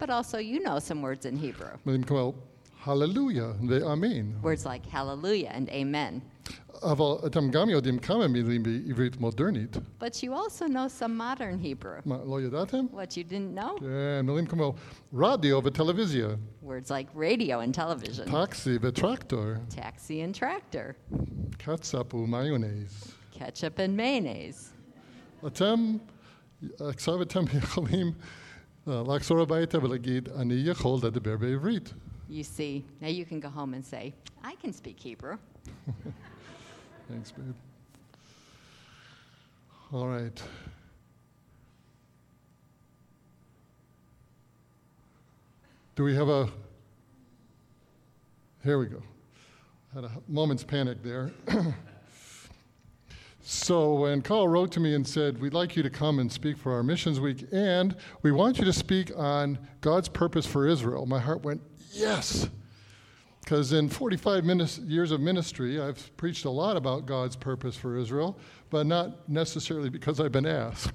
אבל גם אתם יודעים מילים בעברית, But also, you know some words in Hebrew. מילים כמו הללויה ואמן. Words like hallelujah and amen. אבל אתם גם יודעים כמה מילים בעברית מודרנית. But you also know some modern Hebrew. מה, לא ידעתם? What you didn't know? כן, מילים כמו רדיו וטלוויזיה, Words like radio and television, טקסי וטרקטור, taxi and tractor, קצאפ ומיונז. ketchup and mayonnaise. אתם, עכשיו אתם יכולים אה, לחזור הביתה ולהגיד, אני יכול לדבר בעברית. You see, now you can go home and say, I can speak Hebrew. Thanks, babe. All right. Do we have a? Here we go. Had a moment's panic there. so when Carl wrote to me and said, "We'd like you to come and speak for our missions week, and we want you to speak on God's purpose for Israel," my heart went, "Yes." Because in 45 minis- years of ministry, I've preached a lot about God's purpose for Israel, but not necessarily because I've been asked.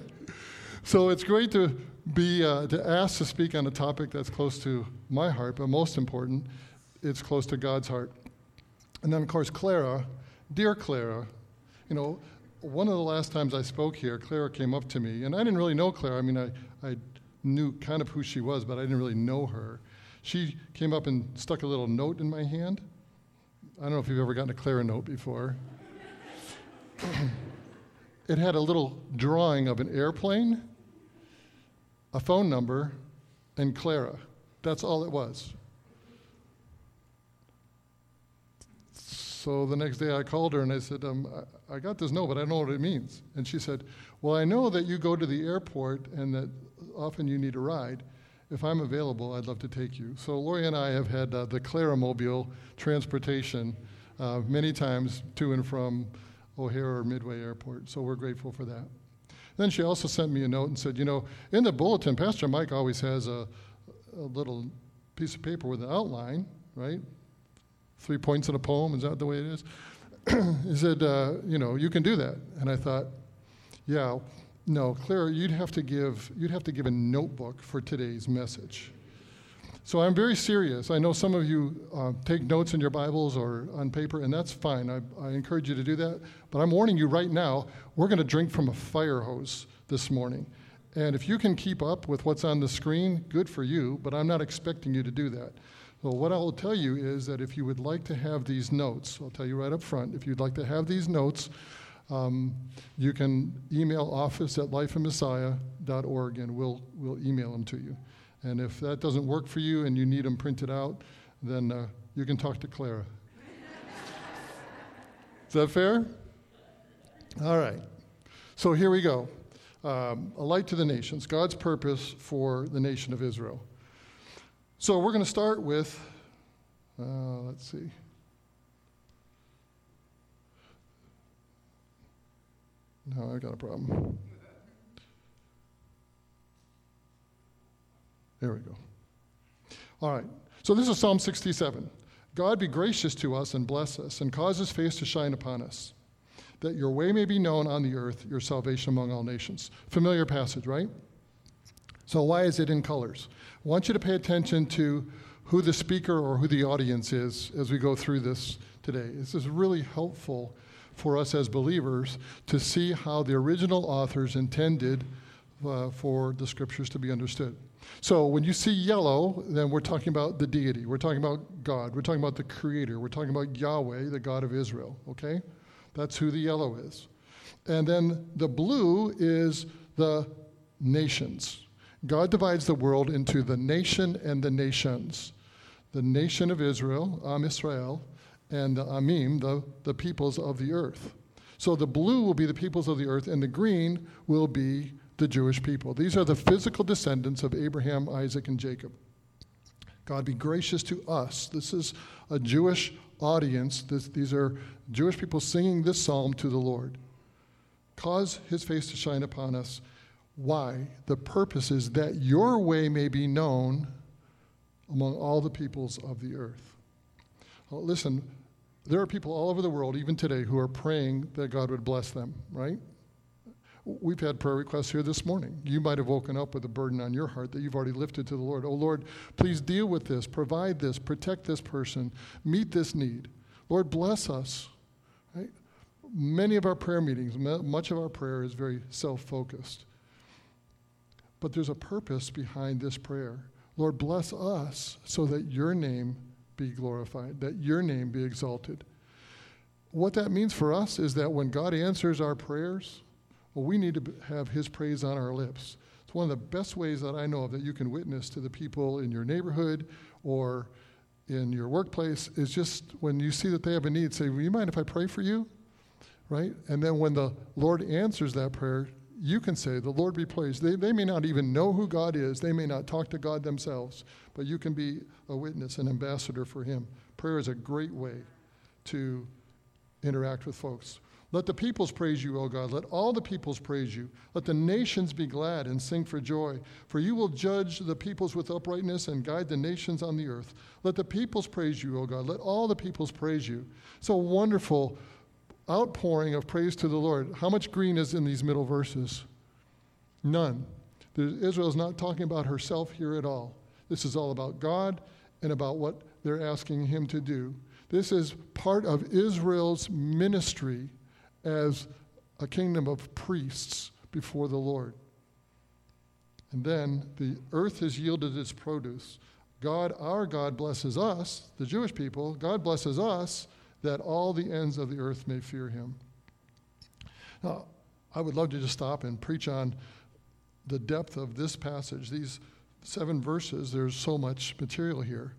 so it's great to be uh, to ask to speak on a topic that's close to my heart, but most important, it's close to God's heart. And then, of course, Clara, dear Clara, you know, one of the last times I spoke here, Clara came up to me, and I didn't really know Clara. I mean, I, I knew kind of who she was, but I didn't really know her. She came up and stuck a little note in my hand. I don't know if you've ever gotten a Clara note before. it had a little drawing of an airplane, a phone number, and Clara. That's all it was. So the next day I called her and I said, um, I, I got this note, but I don't know what it means. And she said, Well, I know that you go to the airport and that often you need a ride. If I'm available, I'd love to take you. So Lori and I have had uh, the Claramobile transportation uh, many times to and from O'Hare or Midway Airport. So we're grateful for that. Then she also sent me a note and said, You know, in the bulletin, Pastor Mike always has a, a little piece of paper with an outline, right? Three points in a poem, is that the way it is? he said, uh, You know, you can do that. And I thought, Yeah, no, Claire, you'd have to give you'd have to give a notebook for today's message. So I'm very serious. I know some of you uh, take notes in your Bibles or on paper, and that's fine. I, I encourage you to do that. But I'm warning you right now, we're going to drink from a fire hose this morning. And if you can keep up with what's on the screen, good for you, but I'm not expecting you to do that. So, what I will tell you is that if you would like to have these notes, I'll tell you right up front, if you'd like to have these notes, um, you can email office at lifeinmessiah.org and we'll, we'll email them to you. And if that doesn't work for you and you need them printed out, then uh, you can talk to Clara. Is that fair? All right. So here we go. Um, a light to the nations, God's purpose for the nation of Israel. So we're going to start with, uh, let's see. No, I've got a problem. There we go. All right. So this is Psalm 67. God be gracious to us and bless us, and cause his face to shine upon us, that your way may be known on the earth, your salvation among all nations. Familiar passage, right? So, why is it in colors? I want you to pay attention to who the speaker or who the audience is as we go through this today. This is really helpful for us as believers to see how the original authors intended uh, for the scriptures to be understood. So when you see yellow, then we're talking about the deity. We're talking about God. We're talking about the creator. We're talking about Yahweh, the God of Israel, okay? That's who the yellow is. And then the blue is the nations. God divides the world into the nation and the nations. The nation of Israel, Am Israel, and the Amim, the, the peoples of the earth. So the blue will be the peoples of the earth, and the green will be the Jewish people. These are the physical descendants of Abraham, Isaac, and Jacob. God be gracious to us. This is a Jewish audience. This, these are Jewish people singing this psalm to the Lord. Cause his face to shine upon us. Why? The purpose is that your way may be known among all the peoples of the earth. Well, listen, there are people all over the world, even today, who are praying that God would bless them, right? We've had prayer requests here this morning. You might have woken up with a burden on your heart that you've already lifted to the Lord. Oh, Lord, please deal with this, provide this, protect this person, meet this need. Lord, bless us. Right? Many of our prayer meetings, much of our prayer is very self focused. But there's a purpose behind this prayer. Lord, bless us so that your name be glorified, that your name be exalted. What that means for us is that when God answers our prayers, well, we need to have his praise on our lips. It's one of the best ways that I know of that you can witness to the people in your neighborhood or in your workplace is just when you see that they have a need, say, Will you mind if I pray for you? Right? And then when the Lord answers that prayer, you can say, The Lord be praised. They, they may not even know who God is, they may not talk to God themselves, but you can be a witness, an ambassador for Him. Prayer is a great way to interact with folks. Let the peoples praise you, O God. Let all the peoples praise you. Let the nations be glad and sing for joy. For you will judge the peoples with uprightness and guide the nations on the earth. Let the peoples praise you, O God. Let all the peoples praise you. So wonderful outpouring of praise to the Lord. How much green is in these middle verses? None. Israel is not talking about herself here at all. This is all about God and about what they're asking him to do. This is part of Israel's ministry as a kingdom of priests before the Lord. And then the earth has yielded its produce. God, our God, blesses us, the Jewish people. God blesses us that all the ends of the earth may fear him. Now, I would love to just stop and preach on the depth of this passage. These seven verses, there's so much material here.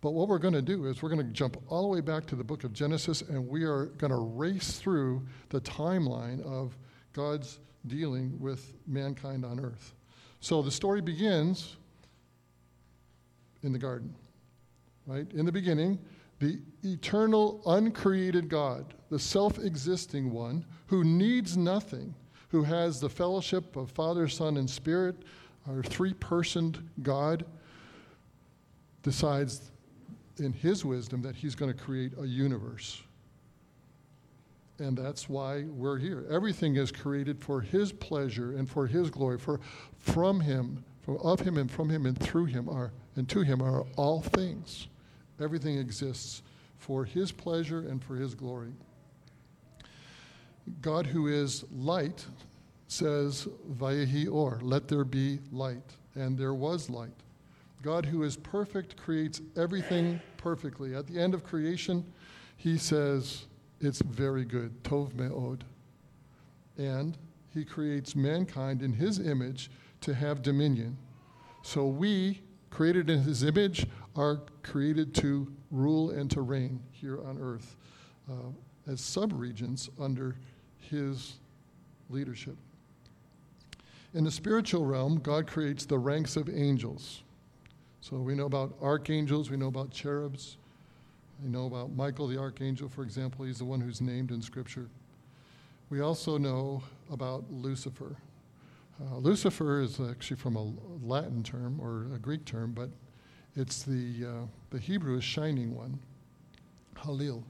But what we're going to do is we're going to jump all the way back to the book of Genesis and we are going to race through the timeline of God's dealing with mankind on earth. So the story begins in the garden, right? In the beginning, the eternal, uncreated God, the self existing one who needs nothing, who has the fellowship of Father, Son, and Spirit, our three personed God, decides in his wisdom that he's going to create a universe. And that's why we're here. Everything is created for his pleasure and for his glory. For from him, for of him and from him and through him are and to him are all things. Everything exists for his pleasure and for his glory. God, who is light, says, Vayehi or, let there be light. And there was light. God, who is perfect, creates everything perfectly. At the end of creation, he says, it's very good, tov me'od. And he creates mankind in his image to have dominion. So we, created in his image, are created to rule and to reign here on earth uh, as subregents under his leadership. In the spiritual realm, God creates the ranks of angels. So we know about archangels, we know about cherubs, we know about Michael the archangel, for example. He's the one who's named in Scripture. We also know about Lucifer. Uh, Lucifer is actually from a Latin term or a Greek term, but it's the, uh, the Hebrew is shining one, Halil.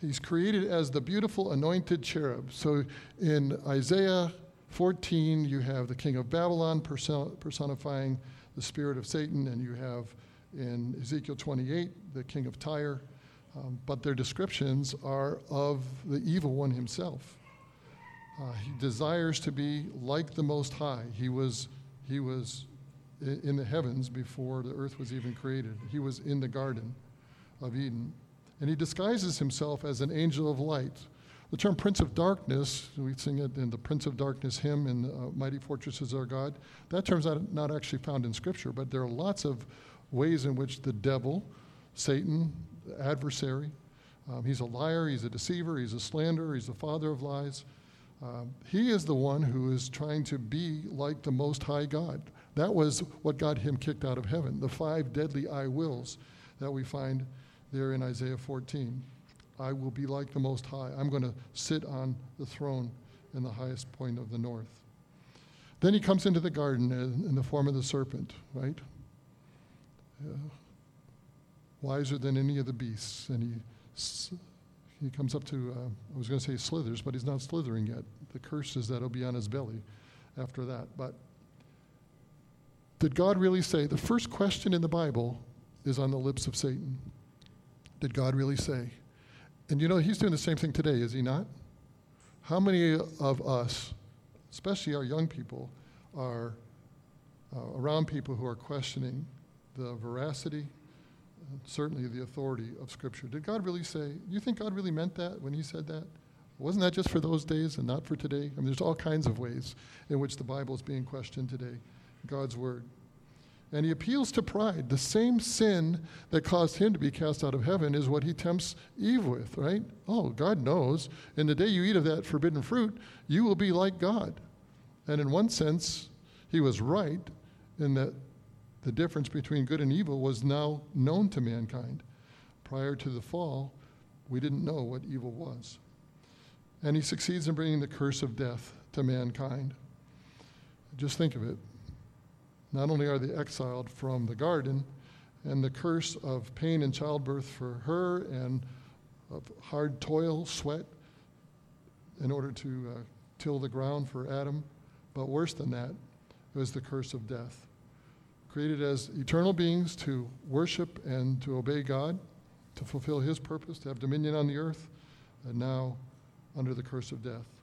He's created as the beautiful anointed cherub. So in Isaiah 14, you have the king of Babylon personifying the spirit of Satan, and you have in Ezekiel 28 the king of Tyre. Um, but their descriptions are of the evil one himself. Uh, he desires to be like the Most High. He was, he was in the heavens before the earth was even created. He was in the Garden of Eden. And he disguises himself as an angel of light. The term Prince of Darkness, we sing it in the Prince of Darkness hymn in uh, Mighty Fortress is Our God. That term's not, not actually found in Scripture, but there are lots of ways in which the devil, Satan, adversary, um, he's a liar, he's a deceiver, he's a slanderer, he's the father of lies. Um, he is the one who is trying to be like the Most High God. That was what got him kicked out of heaven, the five deadly I wills that we find there in Isaiah 14. I will be like the Most High. I'm going to sit on the throne in the highest point of the north. Then he comes into the garden in, the form of the serpent, right? Uh, wiser than any of the beasts. And he, he comes up to, uh, I was going to say slithers, but he's not slithering yet. The curse is that he'll be on his belly after that. But did God really say? The first question in the Bible is on the lips of Satan. Did God really say? And you know, he's doing the same thing today, is he not? How many of us, especially our young people, are uh, around people who are questioning the veracity, certainly the authority of Scripture? Did God really say, you think God really meant that when he said that? Wasn't that just for those days and not for today? I mean, there's all kinds of ways in which the Bible is being questioned today, God's Word. And he appeals to pride. The same sin that caused him to be cast out of heaven is what he tempts Eve with, right? Oh, God knows. In the day you eat of that forbidden fruit, you will be like God. And in one sense, he was right in that the difference between good and evil was now known to mankind. Prior to the fall, we didn't know what evil was. And he succeeds in bringing the curse of death to mankind. Just think of it. Not only are they exiled from the garden, and the curse of pain and childbirth for her, and of hard toil, sweat, in order to uh, till the ground for Adam, but worse than that, it was the curse of death. Created as eternal beings to worship and to obey God, to fulfill His purpose, to have dominion on the earth, and now under the curse of death.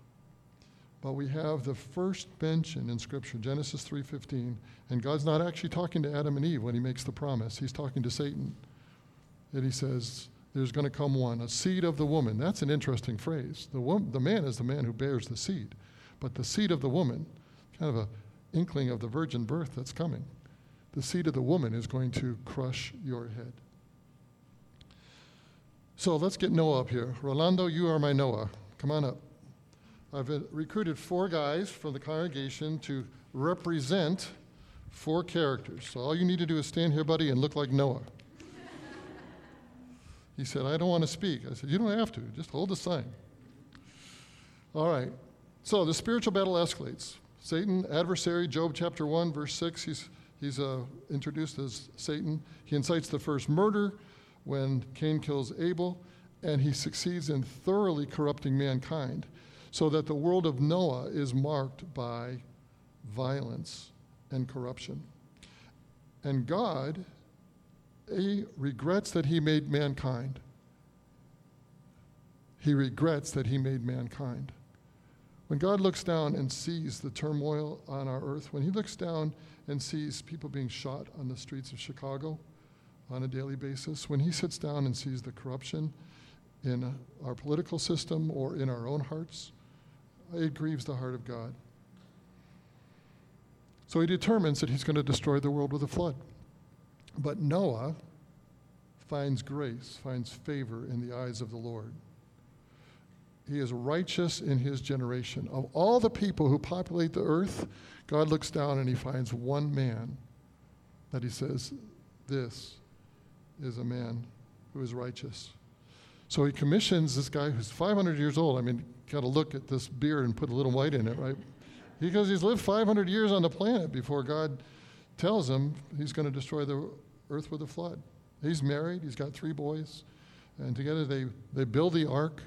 But we have the first mention in Scripture, Genesis 3:15, and God's not actually talking to Adam and Eve when He makes the promise. He's talking to Satan, and He says, "There's going to come one, a seed of the woman." That's an interesting phrase. The the man is the man who bears the seed, but the seed of the woman, kind of a inkling of the virgin birth that's coming. The seed of the woman is going to crush your head. So let's get Noah up here. Rolando, you are my Noah. Come on up. I've recruited four guys from the congregation to represent four characters. So all you need to do is stand here, buddy, and look like Noah. he said, I don't want to speak. I said, You don't have to, just hold the sign. All right. So the spiritual battle escalates. Satan, adversary, Job chapter 1, verse 6, he's, he's uh, introduced as Satan. He incites the first murder when Cain kills Abel, and he succeeds in thoroughly corrupting mankind so that the world of Noah is marked by violence and corruption. And God A, regrets that he made mankind. He regrets that he made mankind. When God looks down and sees the turmoil on our earth, when he looks down and sees people being shot on the streets of Chicago on a daily basis, when he sits down and sees the corruption in our political system or in our own hearts, it grieves the heart of God. So he determines that he's going to destroy the world with a flood. But Noah finds grace, finds favor in the eyes of the Lord. He is righteous in his generation. Of all the people who populate the earth, God looks down and he finds one man that he says, This is a man who is righteous. So he commissions this guy who's 500 years old. I mean, got to look at this beard and put a little white in it, right? Because he's lived 500 years on the planet before God tells him he's going to destroy the earth with a flood. He's married, he's got three boys, and together they, they build the ark.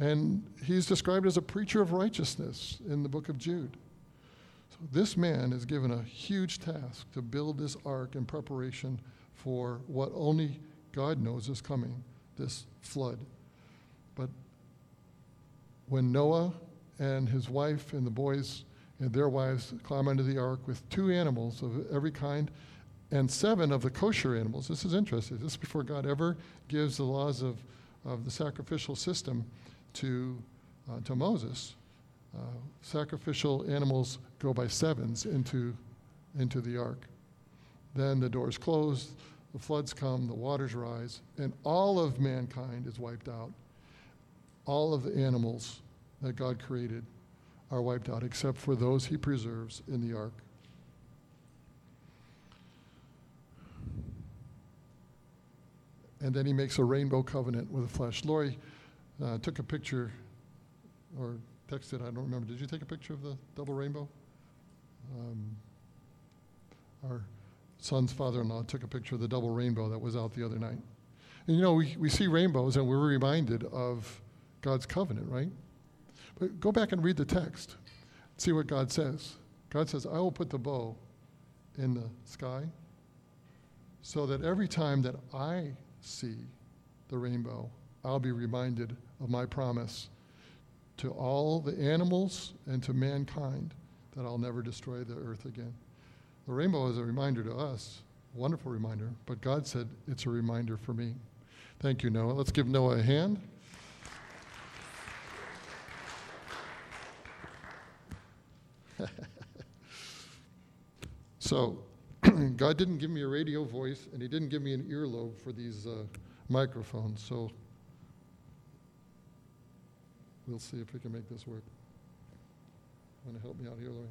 And he's described as a preacher of righteousness in the book of Jude. So this man is given a huge task to build this ark in preparation for what only God knows is coming this flood. But when Noah and his wife and the boys and their wives climb into the ark with two animals of every kind and seven of the kosher animals. This is interesting. This is before God ever gives the laws of, of the sacrificial system to, uh, to Moses. Uh, sacrificial animals go by sevens into, into the ark. Then the doors close, the floods come, the waters rise, and all of mankind is wiped out. All of the animals that God created are wiped out, except for those he preserves in the ark. And then he makes a rainbow covenant with the flesh. Lori uh, took a picture or texted, I don't remember. Did you take a picture of the double rainbow? Um, our son's father in law took a picture of the double rainbow that was out the other night. And you know, we, we see rainbows and we're reminded of God's covenant, right? But go back and read the text. See what God says. God says, I will put the bow in the sky so that every time that I see the rainbow, I'll be reminded of my promise to all the animals and to mankind that I'll never destroy the earth again. The rainbow is a reminder to us, wonderful reminder, but God said it's a reminder for me. Thank you, Noah. Let's give Noah a hand. so, God didn't give me a radio voice, and He didn't give me an earlobe for these uh, microphones. So, we'll see if we can make this work. Want to help me out here, Lori?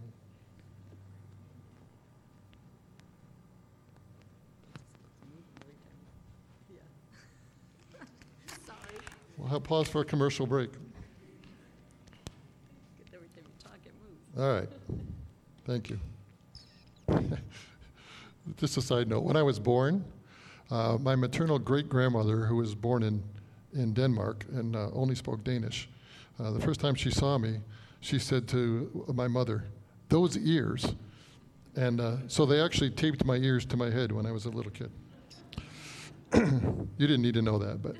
We'll have pause for a commercial break. Every time you talk, it moves. All right. Thank you. Just a side note when I was born, uh, my maternal great grandmother, who was born in, in Denmark and uh, only spoke Danish, uh, the first time she saw me, she said to my mother, Those ears. And uh, so they actually taped my ears to my head when I was a little kid. you didn't need to know that, but.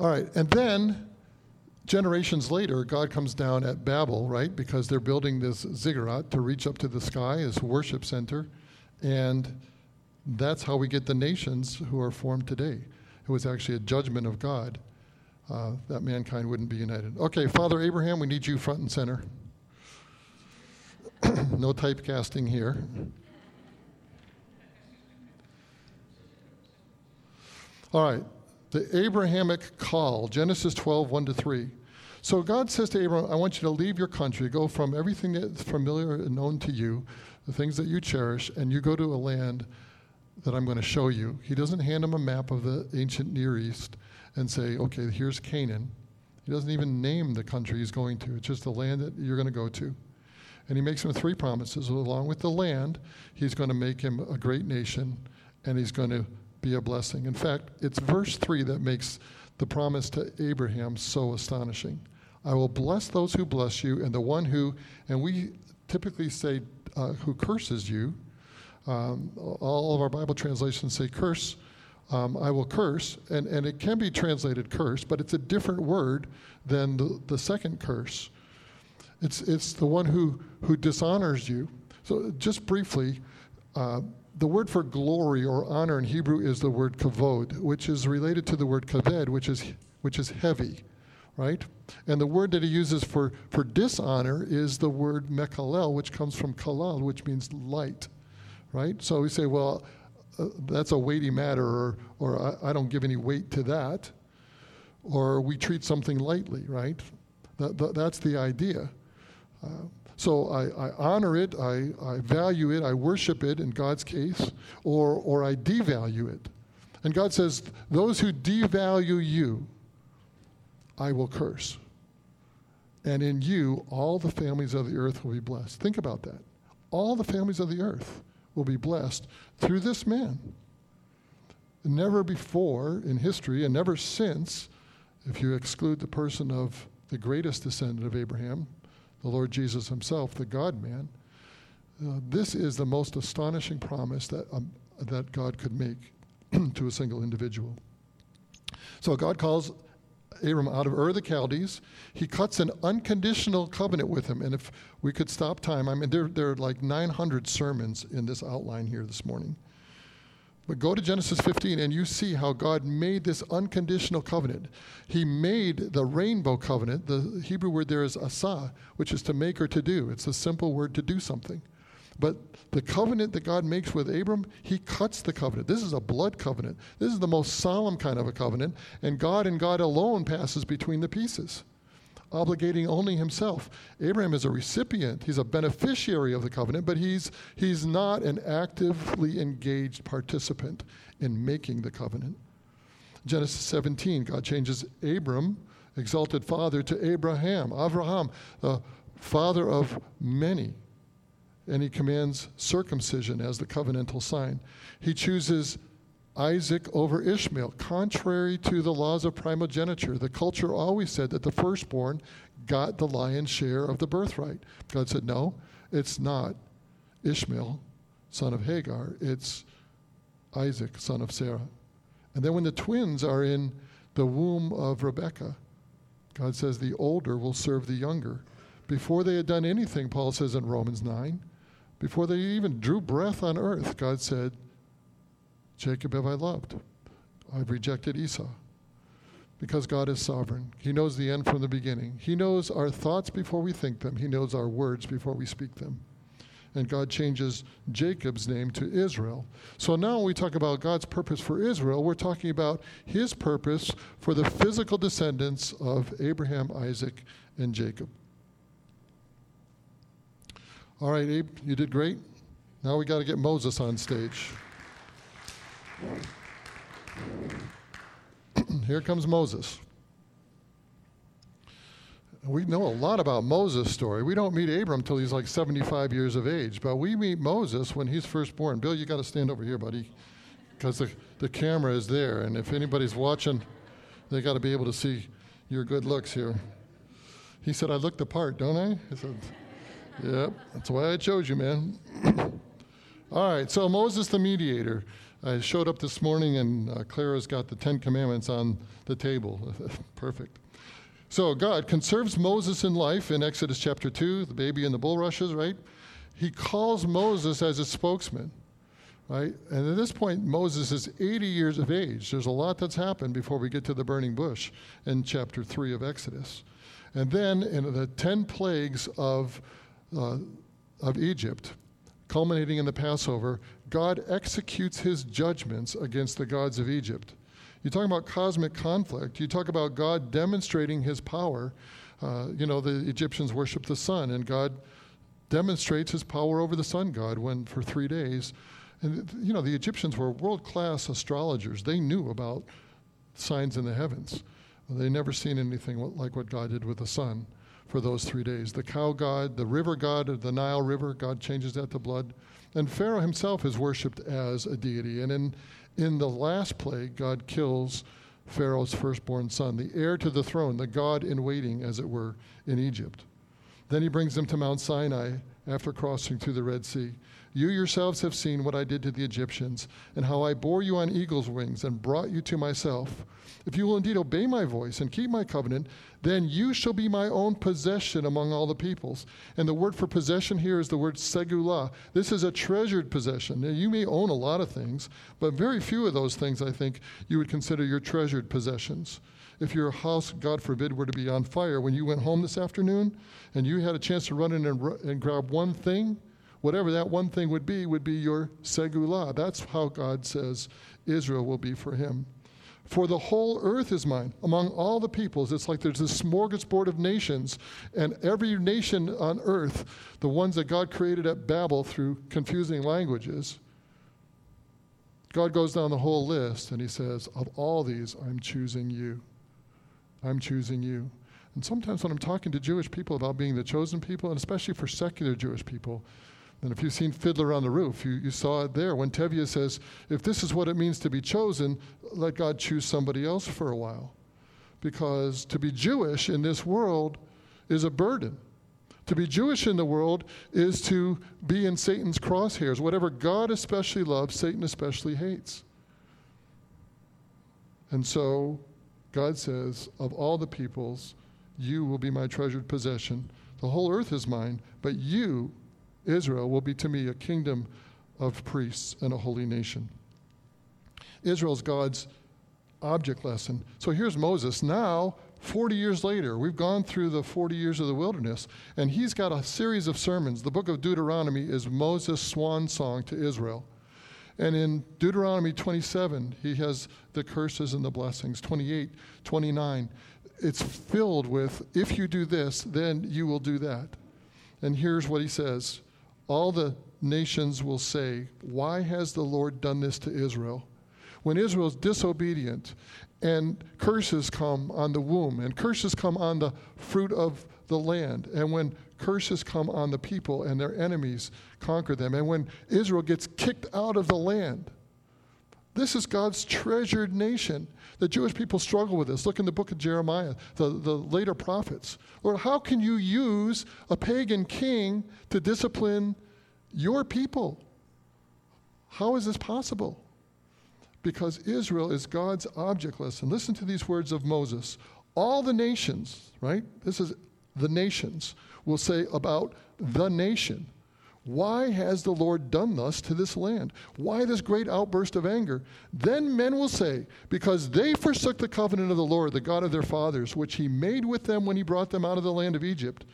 All right. And then generations later, God comes down at Babel, right? Because they're building this ziggurat to reach up to the sky as worship center. And that's how we get the nations who are formed today. It was actually a judgment of God uh, that mankind wouldn't be united. Okay, Father Abraham, we need you front and center. no typecasting here. All right, the Abrahamic call, Genesis 12, 1 to 3. So God says to Abraham, I want you to leave your country, go from everything that's familiar and known to you, the things that you cherish, and you go to a land that I'm going to show you. He doesn't hand him a map of the ancient Near East and say, okay, here's Canaan. He doesn't even name the country he's going to. It's just the land that you're going to go to. And he makes him three promises. Along with the land, he's going to make him a great nation and he's going to be a blessing. In fact, it's verse 3 that makes the promise to Abraham so astonishing. I will bless those who bless you, and the one who, and we typically say, uh, who curses you. Um, all of our Bible translations say curse. Um, I will curse, and, and it can be translated curse, but it's a different word than the, the second curse. It's, it's the one who, who dishonors you. So, just briefly, uh, the word for glory or honor in Hebrew is the word kavod, which is related to the word kaved, which is, which is heavy, right? And the word that he uses for, for dishonor is the word mekalel, which comes from kalal, which means light, right? So we say, well, uh, that's a weighty matter, or, or I, I, don't give any weight to that, or we treat something lightly, right? That, that, that's the idea. Uh, so I, I, honor it, I, I value it, I worship it in God's case, or, or I devalue it. And God says, Those who devalue you, I will curse. And in you, all the families of the earth will be blessed. Think about that. All the families of the earth will be blessed through this man. Never before in history, and never since, if you exclude the person of the greatest descendant of Abraham, the Lord Jesus himself, the God man, uh, this is the most astonishing promise that, um, that God could make to a single individual. So God calls Abram out of Ur the Chaldees. He cuts an unconditional covenant with him. And if we could stop time, I mean, there, there are like 900 sermons in this outline here this morning. But go to Genesis 15 and you see how God made this unconditional covenant. He made the rainbow covenant. The Hebrew word there is asa, which is to make or to do. It's a simple word to do something. But the covenant that God makes with Abram, he cuts the covenant. This is a blood covenant. This is the most solemn kind of a covenant, and God and God alone passes between the pieces. Obligating only himself. Abraham is a recipient, he's a beneficiary of the covenant, but he's, he's not an actively engaged participant in making the covenant. Genesis 17, God changes Abram, exalted father, to Abraham, Avraham, the father of many. And he commands circumcision as the covenantal sign. He chooses Isaac over Ishmael, contrary to the laws of primogeniture. The culture always said that the firstborn got the lion's share of the birthright. God said, no, it's not Ishmael, son of Hagar, it's Isaac, son of Sarah. And then when the twins are in the womb of Rebekah, God says the older will serve the younger. Before they had done anything, Paul says in Romans 9, before they even drew breath on earth, God said, Jacob have I loved. I've rejected Esau. Because God is sovereign. He knows the end from the beginning. He knows our thoughts before we think them. He knows our words before we speak them. And God changes Jacob's name to Israel. So now when we talk about God's purpose for Israel, we're talking about his purpose for the physical descendants of Abraham, Isaac, and Jacob. All right, Abe, you did great. Now we got to get Moses on stage. Here comes Moses. We know a lot about Moses' story. We don't meet Abram until he's like 75 years of age, but we meet Moses when he's first born. Bill, you got to stand over here, buddy, because the, the camera is there, and if anybody's watching, they got to be able to see your good looks here. He said, I look the part, don't I? I said, Yep, that's why I chose you, man. All right, so Moses the mediator. I showed up this morning and uh, Clara's got the Ten Commandments on the table. Perfect. So God conserves Moses in life in Exodus chapter 2, the baby in the bulrushes, right? He calls Moses as his spokesman, right? And at this point, Moses is 80 years of age. There's a lot that's happened before we get to the burning bush in chapter 3 of Exodus. And then in the 10 plagues of, uh, of Egypt, culminating in the Passover, God executes his judgments against the gods of Egypt. You talk about cosmic conflict, you talk about God demonstrating his power. Uh, you know, the Egyptians worship the sun, and God demonstrates his power over the sun god when for three days. And, you know, the Egyptians were world class astrologers. They knew about signs in the heavens. They never seen anything like what God did with the sun for those three days. The cow god, the river god of the Nile River, God changes that to blood. And Pharaoh himself is worshipped as a deity. And in, in the last plague, God kills Pharaoh's firstborn son, the heir to the throne, the God in waiting, as it were, in Egypt. Then he brings them to Mount Sinai after crossing through the Red Sea. You yourselves have seen what I did to the Egyptians, and how I bore you on eagle's wings and brought you to myself. If you will indeed obey my voice and keep my covenant, then you shall be my own possession among all the peoples. And the word for possession here is the word segula. This is a treasured possession. Now, you may own a lot of things, but very few of those things, I think, you would consider your treasured possessions. If your house, God forbid, were to be on fire when you went home this afternoon and you had a chance to run in and, and grab one thing, whatever that one thing would be, would be your segulah. That's how God says Israel will be for him. For the whole earth is mine. Among all the peoples, it's like there's this smorgasbord of nations, and every nation on earth, the ones that God created at Babel through confusing languages, God goes down the whole list and he says, Of all these, I'm choosing you. I'm choosing you. And sometimes when I'm talking to Jewish people about being the chosen people, and especially for secular Jewish people, and if you've seen Fiddler on the Roof, you, you saw it there when Tevye says, if this is what it means to be chosen, let God choose somebody else for a while. Because to be Jewish in this world is a burden. To be Jewish in the world is to be in Satan's crosshairs. Whatever God especially loves, Satan especially hates. And so God says, Of all the peoples, you will be my treasured possession. The whole earth is mine, but you Israel will be to me a kingdom of priests and a holy nation. Israel's God's object lesson. So here's Moses. Now, 40 years later, we've gone through the 40 years of the wilderness, and he's got a series of sermons. The book of Deuteronomy is Moses' swan song to Israel. And in Deuteronomy 27, he has the curses and the blessings. 28, 29. it's filled with if you do this, then you will do that. And here's what he says All the nations will say, Why has the Lord done this to Israel? When Israel is disobedient and curses come on the womb, and curses come on the fruit of the land, and when curses come on the people and their enemies conquer them, and when Israel gets kicked out of the land, this is God's treasured nation. The Jewish people struggle with this. Look in the book of Jeremiah, the, the later prophets. Lord, how can you use a pagan king to discipline your people? How is this possible? Because Israel is God's object lesson. Listen to these words of Moses. All the nations, right? This is the nations, will say about the nation why has the Lord done thus to this land? Why this great outburst of anger? Then men will say, Because they forsook the covenant of the Lord, the God of their fathers, which he made with them when he brought them out of the land of Egypt.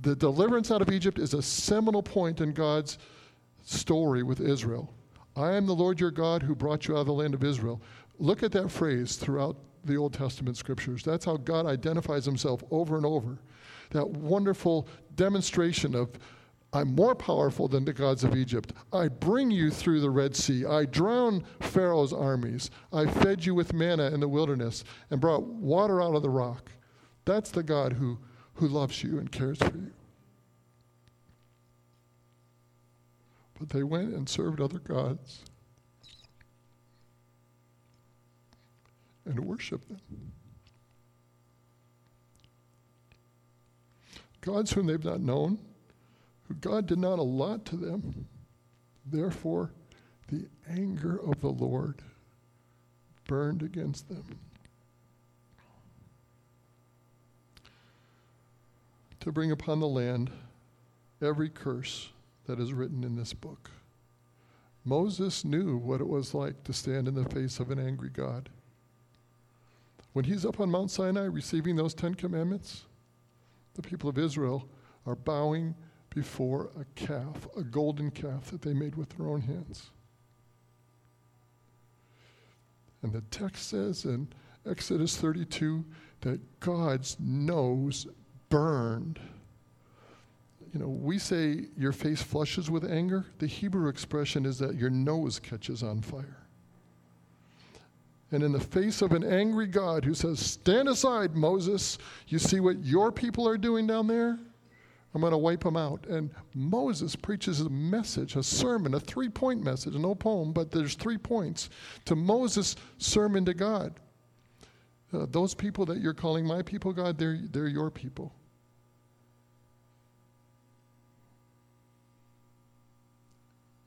The deliverance out of Egypt is a seminal point in God's story with Israel. I am the Lord your God who brought you out of the land of Israel. Look at that phrase throughout the Old Testament scriptures. That's how God identifies himself over and over. That wonderful demonstration of I'm more powerful than the gods of Egypt. I bring you through the Red Sea. I drown Pharaoh's armies. I fed you with manna in the wilderness and brought water out of the rock. That's the God who, who loves you and cares for you. But they went and served other gods and worshiped them. Gods whom they've not known who God did not allot to them. Therefore, the anger of the Lord burned against them. To bring upon the land every curse that is written in this book. Moses knew what it was like to stand in the face of an angry God. When he's up on Mount Sinai receiving those Ten Commandments, the people of Israel are bowing before a calf, a golden calf that they made with their own hands. And the text says in Exodus 32 that God's nose burned. You know, we say your face flushes with anger. The Hebrew expression is that your nose catches on fire. And in the face of an angry God who says, Stand aside, Moses, you see what your people are doing down there? I'm going to wipe them out. And Moses preaches a message, a sermon, a three point message, no poem, but there's three points to Moses' sermon to God. Uh, those people that you're calling my people, God, they're, they're your people.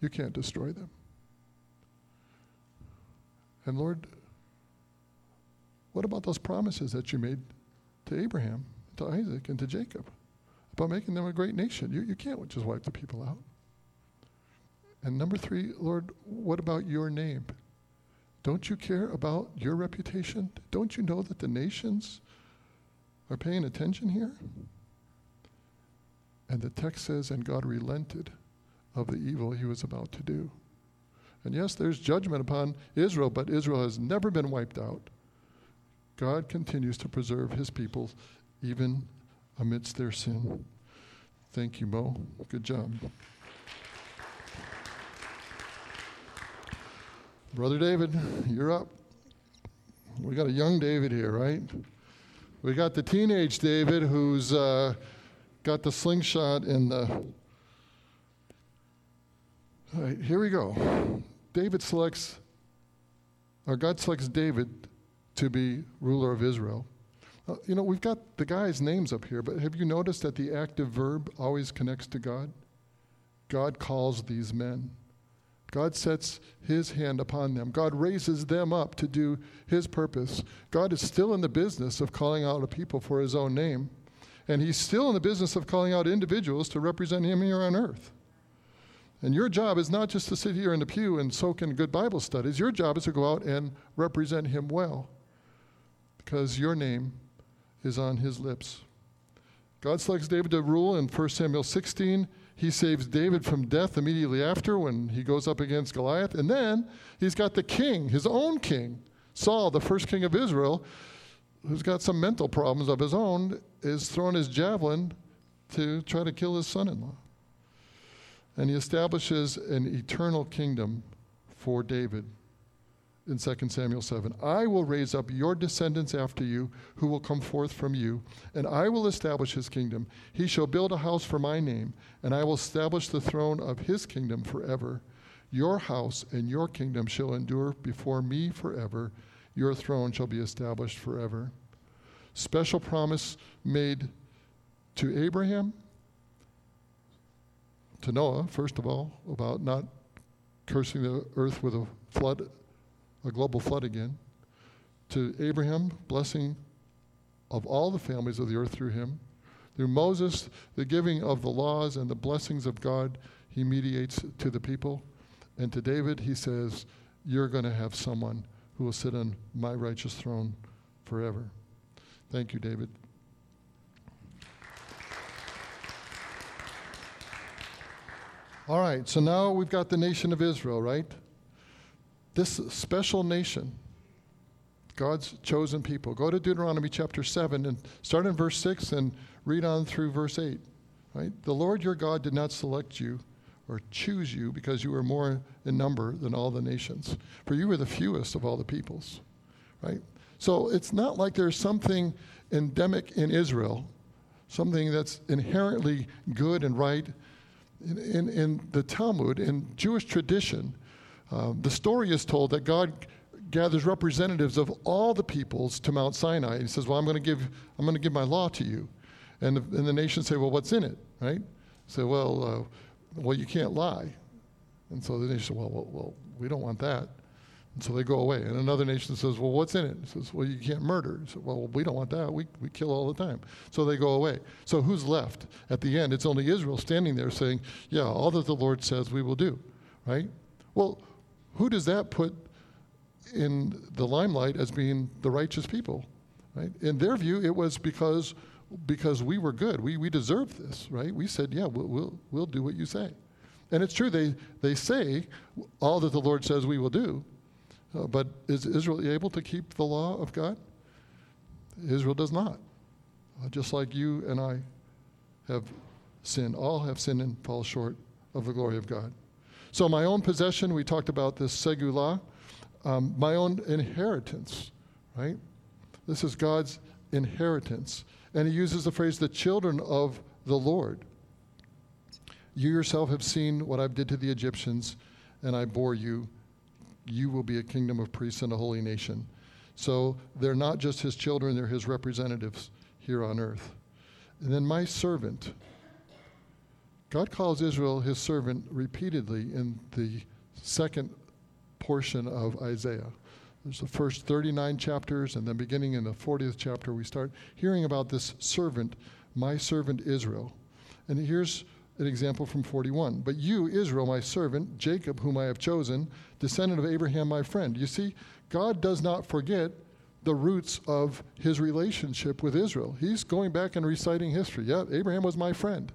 You can't destroy them. And Lord, what about those promises that you made to Abraham, to Isaac, and to Jacob? About making them a great nation. You, you can't just wipe the people out. And number three, Lord, what about your name? Don't you care about your reputation? Don't you know that the nations are paying attention here? And the text says, and God relented of the evil he was about to do. And yes, there's judgment upon Israel, but Israel has never been wiped out. God continues to preserve his people even amidst their sin. Thank you, Mo. Good job. Brother David, you're up. We got a young David here, right? We got the teenage David who's uh, got the slingshot and the. All right, here we go. David selects, or God selects David to be ruler of Israel. Uh, you know, we've got the guys' names up here, but have you noticed that the active verb always connects to God? God calls these men. God sets his hand upon them. God raises them up to do his purpose. God is still in the business of calling out a people for his own name. And he's still in the business of calling out individuals to represent him here on earth. And your job is not just to sit here in the pew and soak in good Bible studies. Your job is to go out and represent him well. Because your name is on his lips. God selects David to rule in 1 Samuel 16. He saves David from death immediately after when he goes up against Goliath. And then he's got the king, his own king, Saul, the first king of Israel, who's got some mental problems of his own, is throwing his javelin to try to kill his son in law. And he establishes an eternal kingdom for David in 2 Samuel 7. I will raise up your descendants after you, who will come forth from you, and I will establish his kingdom. He shall build a house for my name, and I will establish the throne of his kingdom forever. Your house and your kingdom shall endure before me forever. Your throne shall be established forever. Special promise made to Abraham, to Noah, first of all, about not cursing the earth with a flood a global flood again. To Abraham, blessing of all the families of the earth through him. Through Moses, the giving of the laws and the blessings of God, he mediates to the people. And to David, he says, You're going to have someone who will sit on my righteous throne forever. Thank you, David. All right, so now we've got the nation of Israel, right? This special nation, God's chosen people. Go to Deuteronomy chapter 7 and start in verse 6 and read on through verse 8. Right? The Lord your God did not select you or choose you because you were more in number than all the nations, for you were the fewest of all the peoples. Right? So it's not like there's something endemic in Israel, something that's inherently good and right. In, in, in the Talmud, in Jewish tradition, um, the story is told that God gathers representatives of all the peoples to Mount Sinai. He says, "Well, I'm going to give I'm going to give my law to you," and the, and the nations say, "Well, what's in it?" Right? Say, "Well, uh, well, you can't lie," and so the nation says, well, "Well, well, we don't want that." And so they go away. And another nation says, Well, what's in it? He says, Well, you can't murder. Says, Well, we don't want that. We, we kill all the time. So they go away. So who's left? At the end, it's only Israel standing there saying, Yeah, all that the Lord says we will do. Right? Well, who does that put in the limelight as being the righteous people? Right? In their view, it was because because we were good. We, we deserved this, right? We said, yeah, we'll, we'll, we'll do what you say. And it's true, they, they say all that the Lord says we will do. Uh, but is Israel able to keep the law of God? Israel does not. Uh, just like you and I have sinned. All have sinned and fall short of the glory of God. So, my own possession, we talked about this segula, um, my own inheritance, right? This is God's inheritance. And he uses the phrase, the children of the Lord. You yourself have seen what I've did to the Egyptians, and I bore you. You will be a kingdom of priests and a holy nation. So they're not just his children, they're his representatives here on earth. And then my servant, God calls Israel his servant repeatedly in the second portion of Isaiah. There's the first 39 chapters, and then beginning in the 40th chapter, we start hearing about this servant, my servant Israel. And here's an example from 41. But you, Israel, my servant, Jacob, whom I have chosen, descendant of Abraham, my friend. You see, God does not forget the roots of his relationship with Israel. He's going back and reciting history. Yeah, Abraham was my friend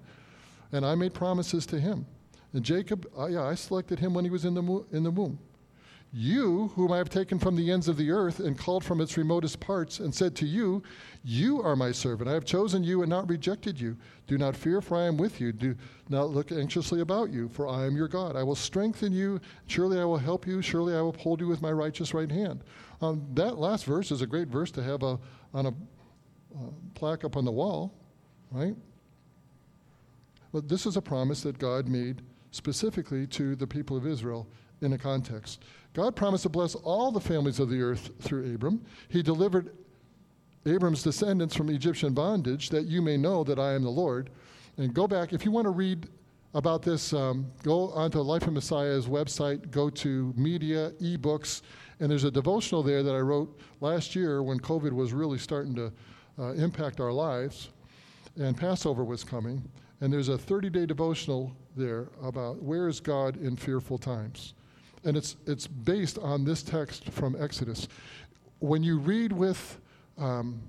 and I made promises to him. And Jacob, uh, yeah, I selected him when he was in the, in the womb. You, whom I have taken from the ends of the earth and called from its remotest parts, and said to you, You are my servant. I have chosen you and not rejected you. Do not fear, for I am with you. Do not look anxiously about you, for I am your God. I will strengthen you. Surely I will help you. Surely I will uphold you with my righteous right hand. Um, that last verse is a great verse to have a, on a uh, plaque up on the wall, right? But this is a promise that God made specifically to the people of Israel in a context. God promised to bless all the families of the earth through Abram. He delivered Abram's descendants from Egyptian bondage, that you may know that I am the Lord. And go back, if you want to read about this, um, go onto Life in Messiah's website, go to media, ebooks, and there's a devotional there that I wrote last year when COVID was really starting to uh, impact our lives and Passover was coming. And there's a 30 day devotional there about where is God in fearful times. And it's, it's based on this text from Exodus. When you read with um,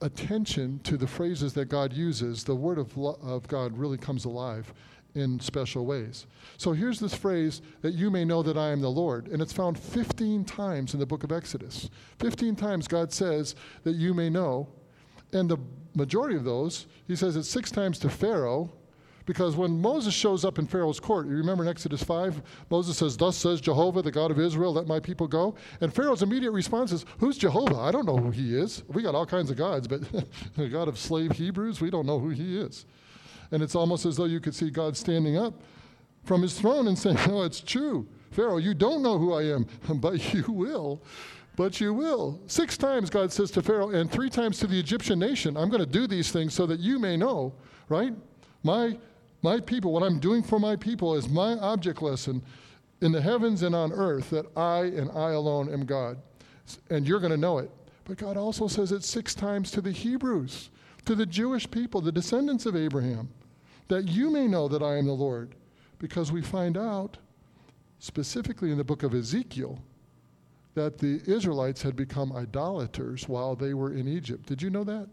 attention to the phrases that God uses, the Word of, lo- of God really comes alive in special ways. So here's this phrase that you may know that I am the Lord. And it's found 15 times in the book of Exodus. 15 times God says that you may know. And the majority of those, he says it six times to Pharaoh, because when Moses shows up in Pharaoh's court, you remember in Exodus 5, Moses says, Thus says Jehovah, the God of Israel, let my people go. And Pharaoh's immediate response is, Who's Jehovah? I don't know who he is. We got all kinds of gods, but the God of slave Hebrews, we don't know who he is. And it's almost as though you could see God standing up from his throne and saying, No, it's true. Pharaoh, you don't know who I am, but you will. But you will. Six times God says to Pharaoh, and three times to the Egyptian nation, I'm going to do these things so that you may know, right? My, my people, what I'm doing for my people is my object lesson in the heavens and on earth that I and I alone am God. And you're going to know it. But God also says it six times to the Hebrews, to the Jewish people, the descendants of Abraham, that you may know that I am the Lord. Because we find out, specifically in the book of Ezekiel, that the Israelites had become idolaters while they were in Egypt. Did you know that?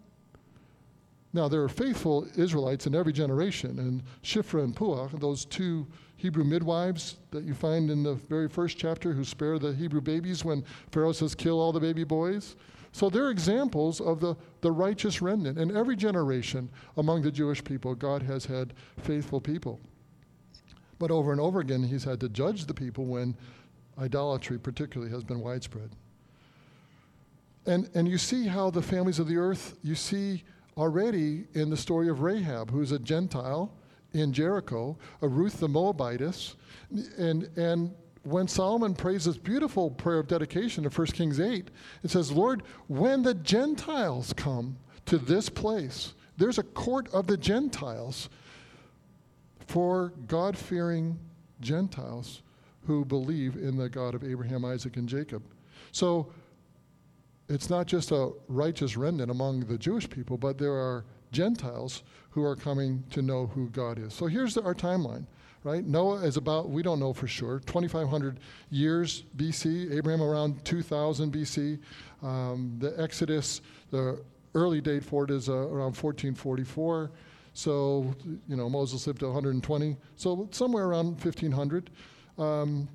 Now, there are faithful Israelites in every generation, and Shiphrah and Puah, those two Hebrew midwives that you find in the very first chapter who spare the Hebrew babies when Pharaoh says, kill all the baby boys. So they're examples of the, the righteous remnant. In every generation among the Jewish people, God has had faithful people. But over and over again, he's had to judge the people when idolatry, particularly, has been widespread. And, and you see how the families of the earth, you see already in the story of Rahab, who's a Gentile in Jericho, a Ruth the Moabitess. And, and when Solomon prays this beautiful prayer of dedication in 1 Kings 8, it says, Lord, when the Gentiles come to this place, there's a court of the Gentiles for God fearing Gentiles who believe in the God of Abraham, Isaac, and Jacob. So it's not just a righteous remnant among the Jewish people, but there are Gentiles who are coming to know who God is. So here's our timeline, right? Noah is about, we don't know for sure, 2,500 years BC, Abraham around 2000 BC. Um, the Exodus, the early date for it is uh, around 1444. So, you know, Moses lived to 120. So somewhere around 1500. Um,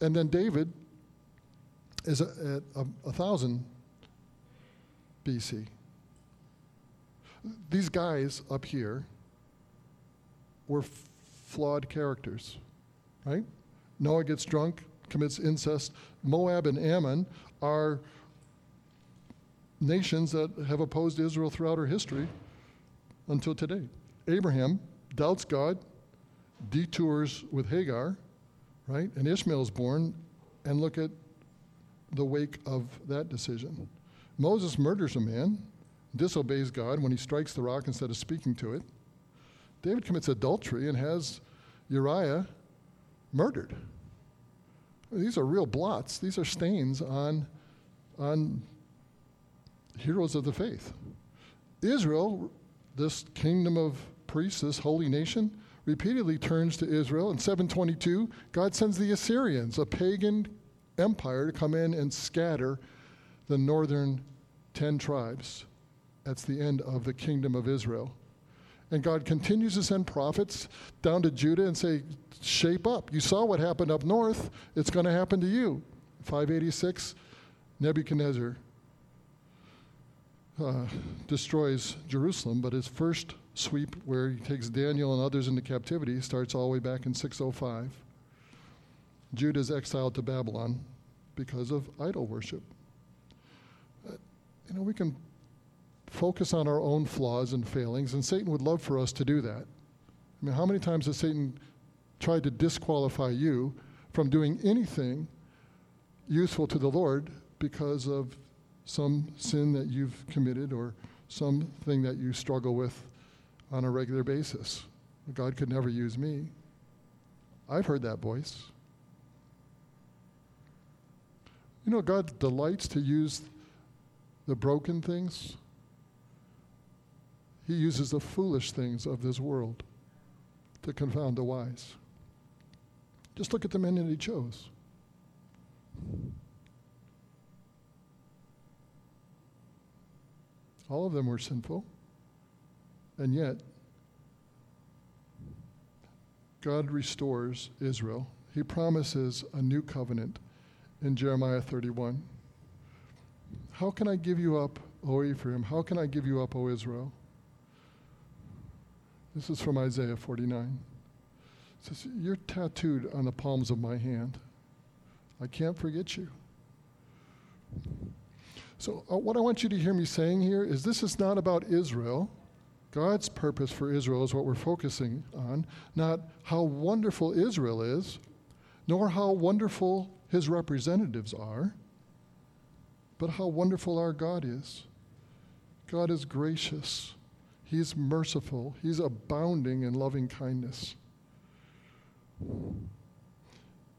and then David is at a, a, a thousand BC. These guys up here were f- flawed characters, right? Noah gets drunk, commits incest. Moab and Ammon are nations that have opposed Israel throughout her history until today. Abraham doubts God, detours with Hagar, right? And Ishmael is born, and look at the wake of that decision. Moses murders a man, disobeys God when he strikes the rock instead of speaking to it. David commits adultery and has Uriah murdered. These are real blots. These are stains on, on heroes of the faith. Israel, this kingdom of priests, this holy nation, repeatedly turns to Israel. In 722, God sends the Assyrians, a pagan empire, to come in and scatter the northern 10 tribes. That's the end of the kingdom of Israel. And God continues to send prophets down to Judah and say, Shape up. You saw what happened up north, it's going to happen to you. 586, Nebuchadnezzar uh, destroys Jerusalem, but his first sweep, where he takes Daniel and others into captivity, starts all the way back in 605. Judah is exiled to Babylon because of idol worship. Uh, you know, we can focus on our own flaws and failings, and Satan would love for us to do that. I mean, how many times has Satan tried to disqualify you from doing anything useful to the Lord because of some sin that you've committed or something that you struggle with on a regular basis. God could never use me. I've heard that voice. You know, God delights to use the broken things. He uses the foolish things of this world to confound the wise. Just look at the men that he chose. All of them were sinful. And yet, God restores Israel. He promises a new covenant in Jeremiah 31. How can I give you up, O Ephraim? How can I give you up, O Israel? This is from Isaiah 49. It says, You're tattooed on the palms of my hand. I can't forget you. So, uh, what I want you to hear me saying here is this is not about Israel. God's purpose for Israel is what we're focusing on, not how wonderful Israel is, nor how wonderful his representatives are, but how wonderful our God is. God is gracious, He's merciful, He's abounding in loving kindness.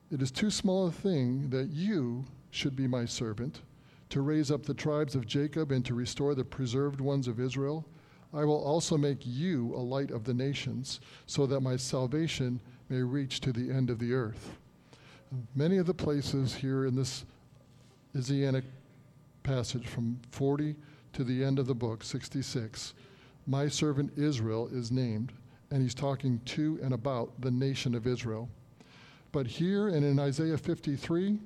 It is too small a thing that you should be my servant, to raise up the tribes of Jacob and to restore the preserved ones of Israel. I will also make you a light of the nations, so that my salvation may reach to the end of the earth. Many of the places here in this Isaianic passage from 40 to the end of the book, 66, my servant Israel is named, and he's talking to and about the nation of Israel. But here and in Isaiah 53,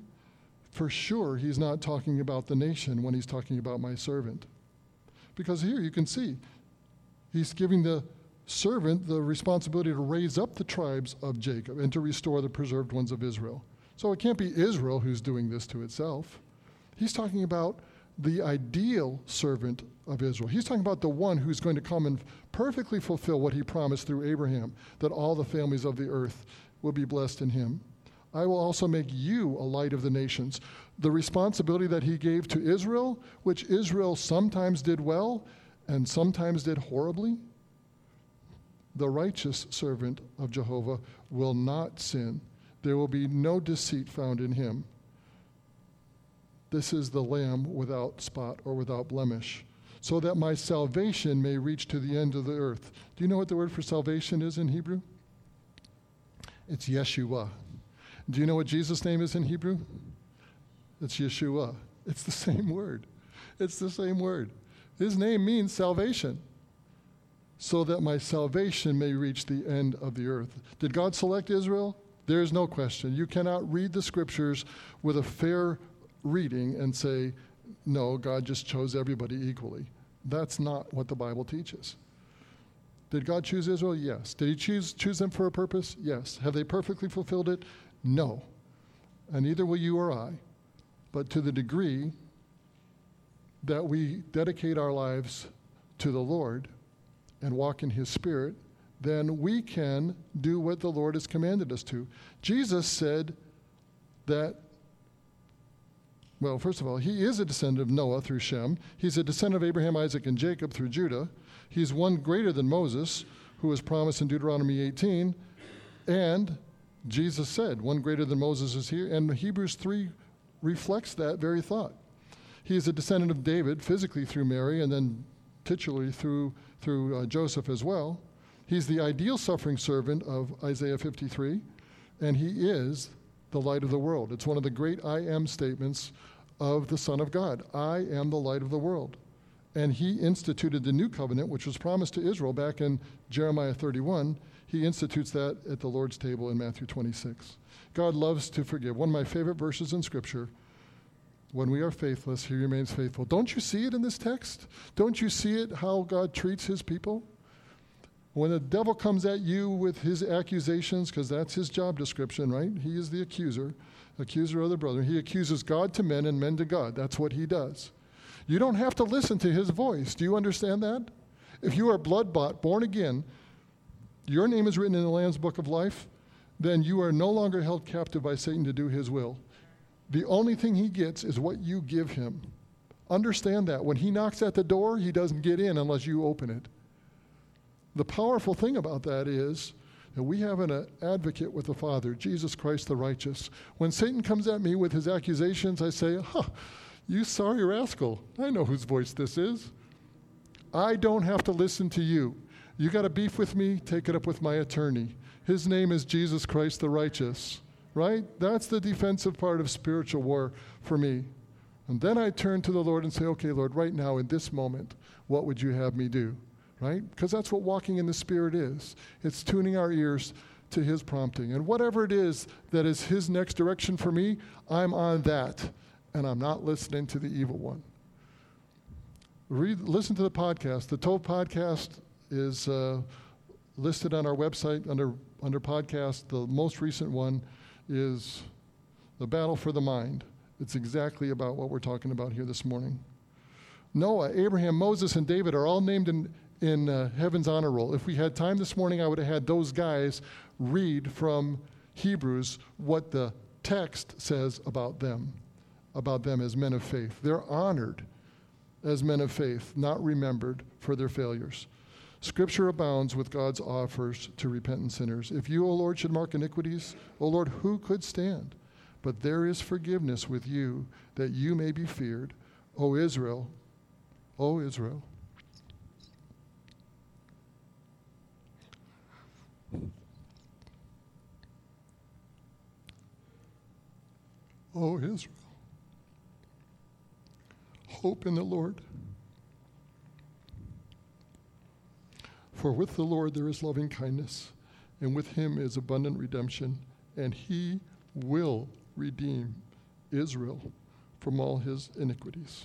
for sure he's not talking about the nation when he's talking about my servant. Because here you can see He's giving the servant the responsibility to raise up the tribes of Jacob and to restore the preserved ones of Israel. So it can't be Israel who's doing this to itself. He's talking about the ideal servant of Israel. He's talking about the one who's going to come and perfectly fulfill what he promised through Abraham, that all the families of the earth will be blessed in him. I will also make you a light of the nations. The responsibility that he gave to Israel, which Israel sometimes did well, and sometimes did horribly, the righteous servant of Jehovah will not sin. There will be no deceit found in him. This is the Lamb without spot or without blemish, so that my salvation may reach to the end of the earth. Do you know what the word for salvation is in Hebrew? It's Yeshua. Do you know what Jesus' name is in Hebrew? It's Yeshua. It's the same word. It's the same word. His name means salvation, so that my salvation may reach the end of the earth. Did God select Israel? There's no question. You cannot read the scriptures with a fair reading and say, no, God just chose everybody equally. That's not what the Bible teaches. Did God choose Israel? Yes. Did He choose, choose them for a purpose? Yes. Have they perfectly fulfilled it? No. And neither will you or I. But to the degree that we dedicate our lives to the Lord and walk in His Spirit, then we can do what the Lord has commanded us to. Jesus said that, well, first of all, He is a descendant of Noah through Shem, He's a descendant of Abraham, Isaac, and Jacob through Judah. He's one greater than Moses, who was promised in Deuteronomy 18. And Jesus said, one greater than Moses is here. And Hebrews 3 reflects that very thought. He is a descendant of David physically through Mary and then titularly through, through uh, Joseph as well. He's the ideal suffering servant of Isaiah 53, and he is the light of the world. It's one of the great I am statements of the Son of God I am the light of the world. And he instituted the new covenant, which was promised to Israel back in Jeremiah 31. He institutes that at the Lord's table in Matthew 26. God loves to forgive. One of my favorite verses in Scripture when we are faithless, he remains faithful. Don't you see it in this text? Don't you see it how God treats his people? When the devil comes at you with his accusations, because that's his job description, right? He is the accuser, accuser of the brother. He accuses God to men and men to God. That's what he does. You don't have to listen to his voice. Do you understand that? If you are blood bought, born again, your name is written in the Lamb's book of life, then you are no longer held captive by Satan to do his will. The only thing he gets is what you give him. Understand that. When he knocks at the door, he doesn't get in unless you open it. The powerful thing about that is that we have an advocate with the Father, Jesus Christ the righteous. When Satan comes at me with his accusations, I say, Huh, you sorry rascal. I know whose voice this is. I don't have to listen to you. You got a beef with me? Take it up with my attorney. His name is Jesus Christ the righteous right? That's the defensive part of spiritual war for me. And then I turn to the Lord and say, okay, Lord, right now in this moment, what would you have me do? Right? Because that's what walking in the Spirit is. It's tuning our ears to His prompting. And whatever it is that is His next direction for me, I'm on that. And I'm not listening to the evil one. Read, listen to the podcast. The Tov podcast is uh, listed on our website under, under podcast. The most recent one is The Battle for the Mind. It's exactly about what we're talking about here this morning. Noah, Abraham, Moses, and David are all named in, in uh, heaven's honor roll. If we had time this morning, I would have had those guys read from Hebrews what the text says about them, about them as men of faith. They're honored as men of faith, not remembered for their failures. Scripture abounds with God's offers to repentant sinners. If you, O Lord, should mark iniquities, O Lord, who could stand? But there is forgiveness with you, that you may be feared. O Israel, O Israel. O Israel. Hope in the Lord. For with the Lord there is loving kindness, and with him is abundant redemption, and he will redeem Israel from all his iniquities.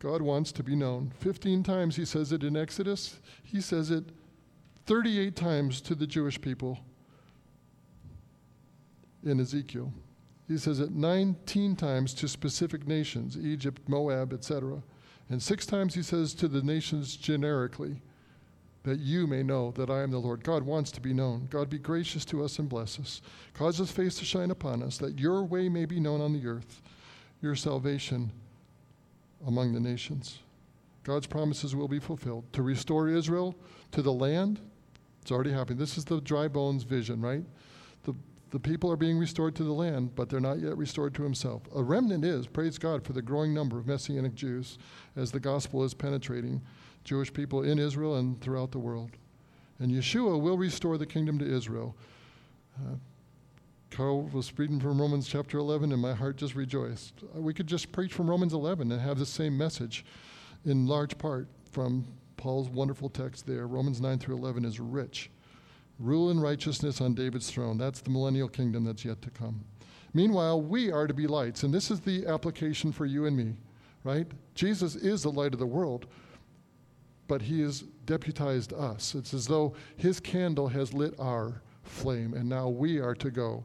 God wants to be known. 15 times he says it in Exodus, he says it 38 times to the Jewish people in Ezekiel. He says it 19 times to specific nations, Egypt, Moab, etc. And six times he says to the nations generically that you may know that I am the Lord. God wants to be known. God, be gracious to us and bless us. Cause his face to shine upon us, that your way may be known on the earth, your salvation among the nations. God's promises will be fulfilled. To restore Israel to the land, it's already happening. This is the dry bones vision, right? The, the people are being restored to the land, but they're not yet restored to himself. A remnant is, praise God for the growing number of Messianic Jews as the gospel is penetrating Jewish people in Israel and throughout the world. And Yeshua will restore the kingdom to Israel. Uh, Carl was reading from Romans chapter 11, and my heart just rejoiced. Uh, we could just preach from Romans 11 and have the same message in large part from Paul's wonderful text there. Romans 9 through 11 is rich. Rule in righteousness on David's throne. That's the millennial kingdom that's yet to come. Meanwhile, we are to be lights, and this is the application for you and me, right? Jesus is the light of the world but he has deputized us. It's as though his candle has lit our flame, and now we are to go.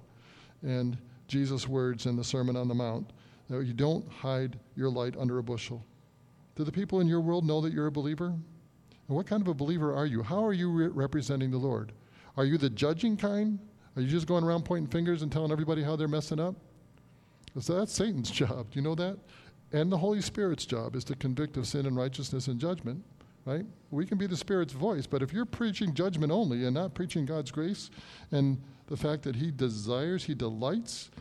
And Jesus' words in the Sermon on the Mount that you don't hide your light under a bushel. Do the people in your world know that you're a believer? And what kind of a believer are you? How are you re- representing the Lord? Are you the judging kind? Are you just going around pointing fingers and telling everybody how they're messing up? So that's Satan's job. Do you know that? And the Holy Spirit's job is to convict of sin and righteousness and judgment right? We can be the Spirit's voice, but if you're preaching judgment only and not preaching God's grace and the fact that He desires, He delights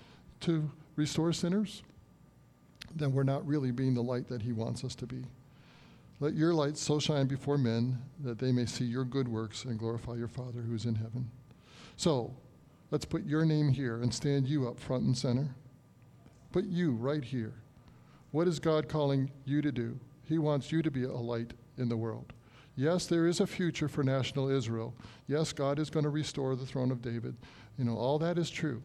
to restore sinners, then we're not really being the light that He wants us to be. Let your light so shine before men that they may see your good works and glorify your Father who's in heaven. So, let's put your name here and stand you up front and center. Put you right here. What is God calling you to do? He wants you to be a light in the world. Yes, there is a future for national Israel. Yes, God is going to restore the throne of David. You know, all that is true.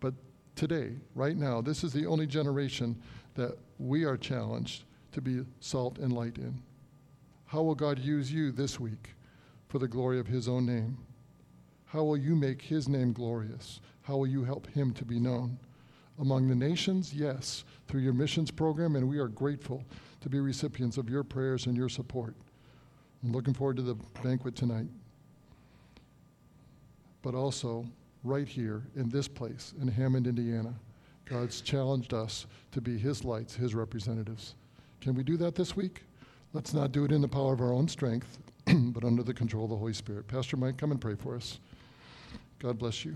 But today, right now, this is the only generation that we are challenged to be salt and light in. How will God use you this week for the glory of his own name? How will you make his name glorious? How will you help him to be known? Among the nations, yes, through your missions program, and we are grateful to be recipients of your prayers and your support. I'm looking forward to the banquet tonight. But also, right here in this place in Hammond, Indiana, God's challenged us to be His lights, His representatives. Can we do that this week? Let's not do it in the power of our own strength, but under the control of the Holy Spirit. Pastor Mike, come and pray for us. God bless you.